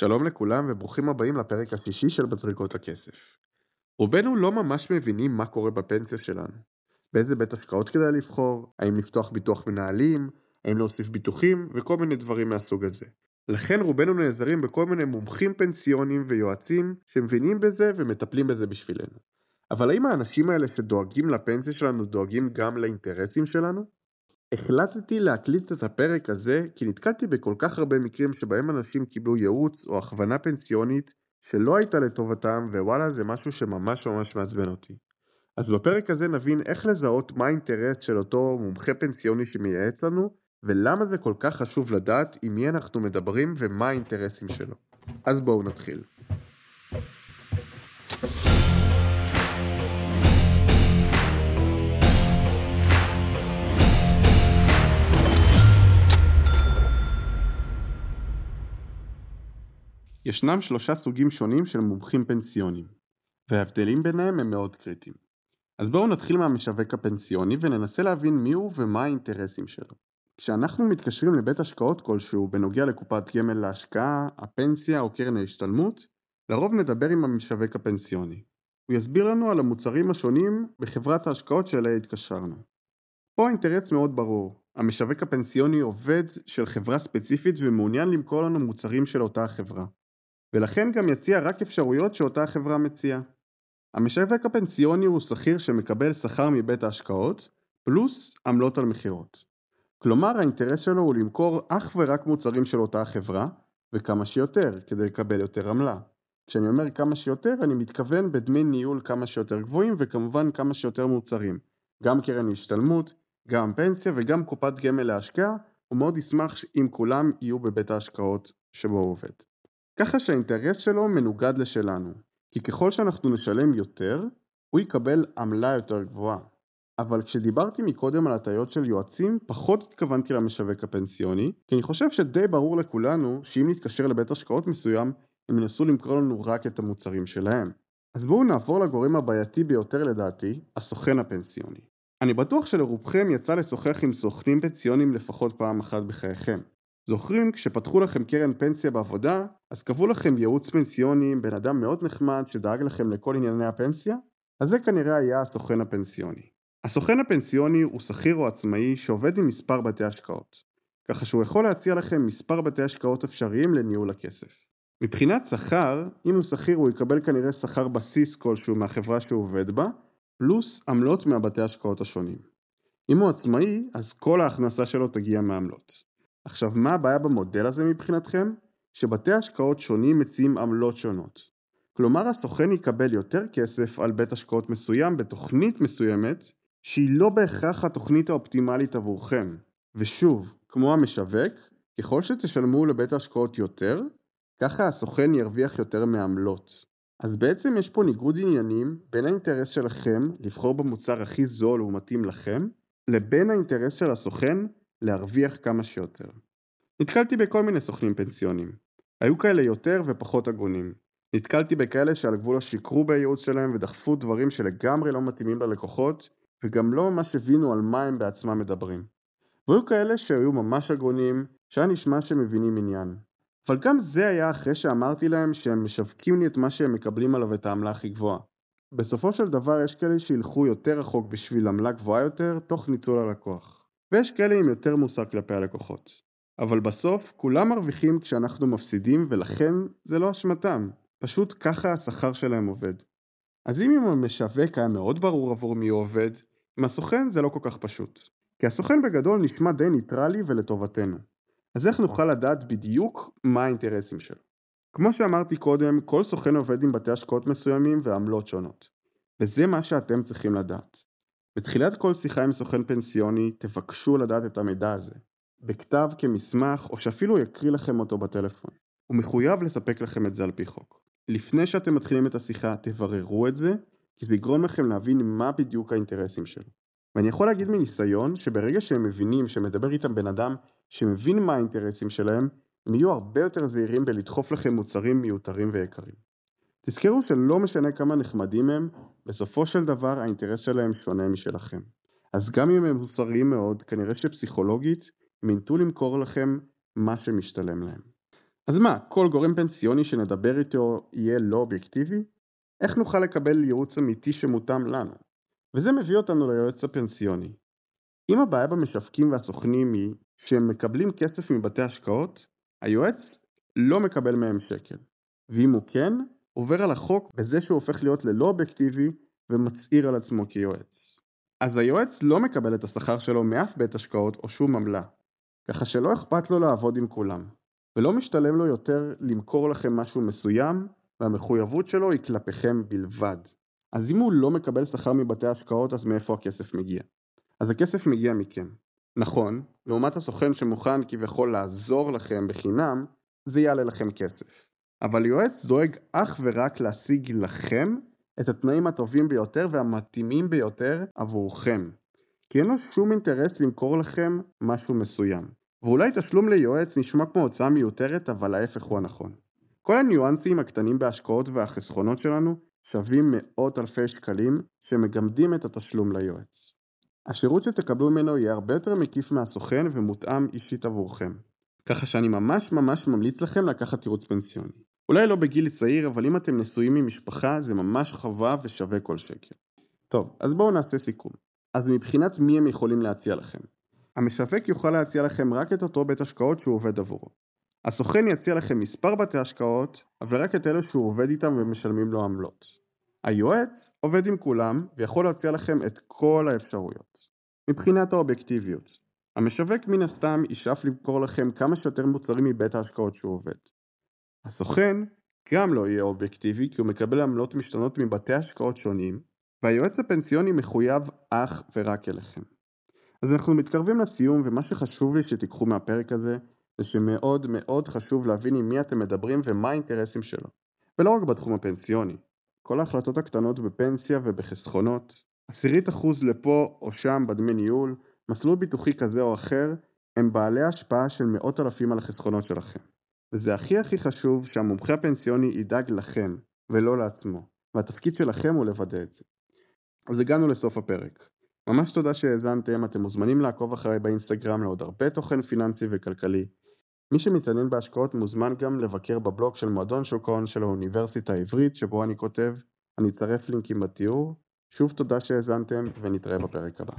שלום לכולם וברוכים הבאים לפרק השישי של מדרגות הכסף. רובנו לא ממש מבינים מה קורה בפנסיה שלנו. באיזה בית השקעות כדאי לבחור, האם לפתוח ביטוח מנהלים, האם להוסיף ביטוחים וכל מיני דברים מהסוג הזה. לכן רובנו נעזרים בכל מיני מומחים פנסיונים ויועצים שמבינים בזה ומטפלים בזה בשבילנו. אבל האם האנשים האלה שדואגים לפנסיה שלנו דואגים גם לאינטרסים שלנו? החלטתי להקליט את הפרק הזה כי נתקלתי בכל כך הרבה מקרים שבהם אנשים קיבלו ייעוץ או הכוונה פנסיונית שלא הייתה לטובתם ווואלה זה משהו שממש ממש מעצבן אותי. אז בפרק הזה נבין איך לזהות מה האינטרס של אותו מומחה פנסיוני שמייעץ לנו ולמה זה כל כך חשוב לדעת עם מי אנחנו מדברים ומה האינטרסים שלו. אז בואו נתחיל. ישנם שלושה סוגים שונים של מומחים פנסיונים, וההבדלים ביניהם הם מאוד קריטיים. אז בואו נתחיל מהמשווק הפנסיוני וננסה להבין מי הוא ומה האינטרסים שלו. כשאנחנו מתקשרים לבית השקעות כלשהו בנוגע לקופת גמל להשקעה, הפנסיה או קרן ההשתלמות, לרוב נדבר עם המשווק הפנסיוני. הוא יסביר לנו על המוצרים השונים בחברת ההשקעות שאליה התקשרנו. פה האינטרס מאוד ברור, המשווק הפנסיוני עובד של חברה ספציפית ומעוניין למכור לנו מוצרים של אותה החברה. ולכן גם יציע רק אפשרויות שאותה החברה מציעה. המשווק הפנסיוני הוא שכיר שמקבל שכר מבית ההשקעות, פלוס עמלות על מכירות. כלומר האינטרס שלו הוא למכור אך ורק מוצרים של אותה החברה, וכמה שיותר, כדי לקבל יותר עמלה. כשאני אומר כמה שיותר, אני מתכוון בדמי ניהול כמה שיותר גבוהים, וכמובן כמה שיותר מוצרים. גם קרן השתלמות, גם פנסיה וגם קופת גמל להשקעה, הוא מאוד ישמח אם כולם יהיו בבית ההשקעות שבו הוא עובד. ככה שהאינטרס שלו מנוגד לשלנו, כי ככל שאנחנו נשלם יותר, הוא יקבל עמלה יותר גבוהה. אבל כשדיברתי מקודם על הטעיות של יועצים, פחות התכוונתי למשווק הפנסיוני, כי אני חושב שדי ברור לכולנו שאם נתקשר לבית השקעות מסוים, הם ינסו למכור לנו רק את המוצרים שלהם. אז בואו נעבור לגורם הבעייתי ביותר לדעתי, הסוכן הפנסיוני. אני בטוח שלרובכם יצא לשוחח עם סוכנים פנסיונים לפחות פעם אחת בחייכם. זוכרים כשפתחו לכם קרן פנסיה בעבודה, אז קבעו לכם ייעוץ פנסיוני עם בן אדם מאוד נחמד שדאג לכם לכל ענייני הפנסיה? אז זה כנראה היה הסוכן הפנסיוני. הסוכן הפנסיוני הוא שכיר או עצמאי שעובד עם מספר בתי השקעות, ככה שהוא יכול להציע לכם מספר בתי השקעות אפשריים לניהול הכסף. מבחינת שכר, אם הוא שכיר הוא יקבל כנראה שכר בסיס כלשהו מהחברה שהוא עובד בה, פלוס עמלות מהבתי השקעות השונים. אם הוא עצמאי, אז כל ההכנסה שלו תגיע מעמלות. עכשיו מה הבעיה במודל הזה מבחינתכם? שבתי השקעות שונים מציעים עמלות שונות. כלומר הסוכן יקבל יותר כסף על בית השקעות מסוים בתוכנית מסוימת שהיא לא בהכרח התוכנית האופטימלית עבורכם. ושוב, כמו המשווק, ככל שתשלמו לבית ההשקעות יותר, ככה הסוכן ירוויח יותר מעמלות. אז בעצם יש פה ניגוד עניינים בין האינטרס שלכם לבחור במוצר הכי זול ומתאים לכם, לבין האינטרס של הסוכן להרוויח כמה שיותר. נתקלתי בכל מיני סוכנים פנסיונים. היו כאלה יותר ופחות הגונים. נתקלתי בכאלה שעל גבול השיקרו בייעוץ שלהם ודחפו דברים שלגמרי לא מתאימים ללקוחות וגם לא ממש הבינו על מה הם בעצמם מדברים. והיו כאלה שהיו ממש הגונים, שהיה נשמע שהם מבינים עניין. אבל גם זה היה אחרי שאמרתי להם שהם משווקים לי את מה שהם מקבלים עליו את העמלה הכי גבוהה. בסופו של דבר יש כאלה שילכו יותר רחוק בשביל עמלה גבוהה יותר, תוך ניצול הלקוח. ויש כאלה עם יותר מושג כלפי הלקוחות. אבל בסוף כולם מרוויחים כשאנחנו מפסידים ולכן זה לא אשמתם, פשוט ככה השכר שלהם עובד. אז אם עם המשווק היה מאוד ברור עבור מי הוא עובד, עם הסוכן זה לא כל כך פשוט. כי הסוכן בגדול נשמע די ניטרלי ולטובתנו. אז איך נוכל לדעת בדיוק מה האינטרסים שלו? כמו שאמרתי קודם, כל סוכן עובד עם בתי השקעות מסוימים ועמלות שונות. וזה מה שאתם צריכים לדעת. בתחילת כל שיחה עם סוכן פנסיוני תבקשו לדעת את המידע הזה, בכתב כמסמך או שאפילו יקריא לכם אותו בטלפון. הוא מחויב לספק לכם את זה על פי חוק. לפני שאתם מתחילים את השיחה תבררו את זה, כי זה יגרום לכם להבין מה בדיוק האינטרסים שלו. ואני יכול להגיד מניסיון שברגע שהם מבינים שמדבר איתם בן אדם שמבין מה האינטרסים שלהם, הם יהיו הרבה יותר זהירים בלדחוף לכם מוצרים מיותרים ויקרים. תזכרו שלא משנה כמה נחמדים הם, בסופו של דבר האינטרס שלהם שונה משלכם. אז גם אם הם מוסריים מאוד, כנראה שפסיכולוגית הם ינטו למכור לכם מה שמשתלם להם. אז מה, כל גורם פנסיוני שנדבר איתו יהיה לא אובייקטיבי? איך נוכל לקבל ייעוץ אמיתי שמותאם לנו? וזה מביא אותנו ליועץ הפנסיוני. אם הבעיה במשווקים והסוכנים היא שהם מקבלים כסף מבתי השקעות, היועץ לא מקבל מהם שקל. ואם הוא כן, עובר על החוק בזה שהוא הופך להיות ללא אובייקטיבי ומצהיר על עצמו כיועץ. אז היועץ לא מקבל את השכר שלו מאף בית השקעות או שום עמלה, ככה שלא אכפת לו לעבוד עם כולם, ולא משתלם לו יותר למכור לכם משהו מסוים, והמחויבות שלו היא כלפיכם בלבד. אז אם הוא לא מקבל שכר מבתי השקעות, אז מאיפה הכסף מגיע? אז הכסף מגיע מכם. נכון, לעומת הסוכן שמוכן כביכול לעזור לכם בחינם, זה יעלה לכם כסף. אבל יועץ דואג אך ורק להשיג לכם את התנאים הטובים ביותר והמתאימים ביותר עבורכם. כי אין לו שום אינטרס למכור לכם משהו מסוים. ואולי תשלום ליועץ נשמע כמו הוצאה מיותרת, אבל ההפך הוא הנכון. כל הניואנסים הקטנים בהשקעות והחסכונות שלנו שווים מאות אלפי שקלים שמגמדים את התשלום ליועץ. השירות שתקבלו ממנו יהיה הרבה יותר מקיף מהסוכן ומותאם אישית עבורכם. ככה שאני ממש ממש ממליץ לכם לקחת ייעוץ פנסיוני. אולי לא בגיל צעיר, אבל אם אתם נשואים עם משפחה זה ממש חובה ושווה כל שקל. טוב, אז בואו נעשה סיכום. אז מבחינת מי הם יכולים להציע לכם? המשווק יוכל להציע לכם רק את אותו בית השקעות שהוא עובד עבורו. הסוכן יציע לכם מספר בתי השקעות, אבל רק את אלה שהוא עובד איתם ומשלמים לו עמלות. היועץ עובד עם כולם ויכול להציע לכם את כל האפשרויות. מבחינת האובייקטיביות, המשווק מן הסתם ישאף למכור לכם כמה שיותר מוצרים מבית ההשקעות שהוא עובד. הסוכן גם לא יהיה אובייקטיבי כי הוא מקבל עמלות משתנות מבתי השקעות שונים, והיועץ הפנסיוני מחויב אך ורק אליכם. אז אנחנו מתקרבים לסיום ומה שחשוב לי שתיקחו מהפרק הזה זה שמאוד מאוד חשוב להבין עם מי אתם מדברים ומה האינטרסים שלו. ולא רק בתחום הפנסיוני. כל ההחלטות הקטנות בפנסיה ובחסכונות, עשירית אחוז לפה או שם בדמי ניהול, מסלול ביטוחי כזה או אחר, הם בעלי השפעה של מאות אלפים על החסכונות שלכם. וזה הכי הכי חשוב שהמומחה הפנסיוני ידאג לכם, ולא לעצמו, והתפקיד שלכם הוא לוודא את זה. אז הגענו לסוף הפרק. ממש תודה שהאזנתם, אתם מוזמנים לעקוב אחריי באינסטגרם לעוד הרבה תוכן פיננסי וכלכלי. מי שמתעניין בהשקעות מוזמן גם לבקר בבלוג של מועדון שוק ההון של האוניברסיטה העברית שבו אני כותב, אני אצרף לינקים בתיאור. שוב תודה שהאזנתם ונתראה בפרק הבא.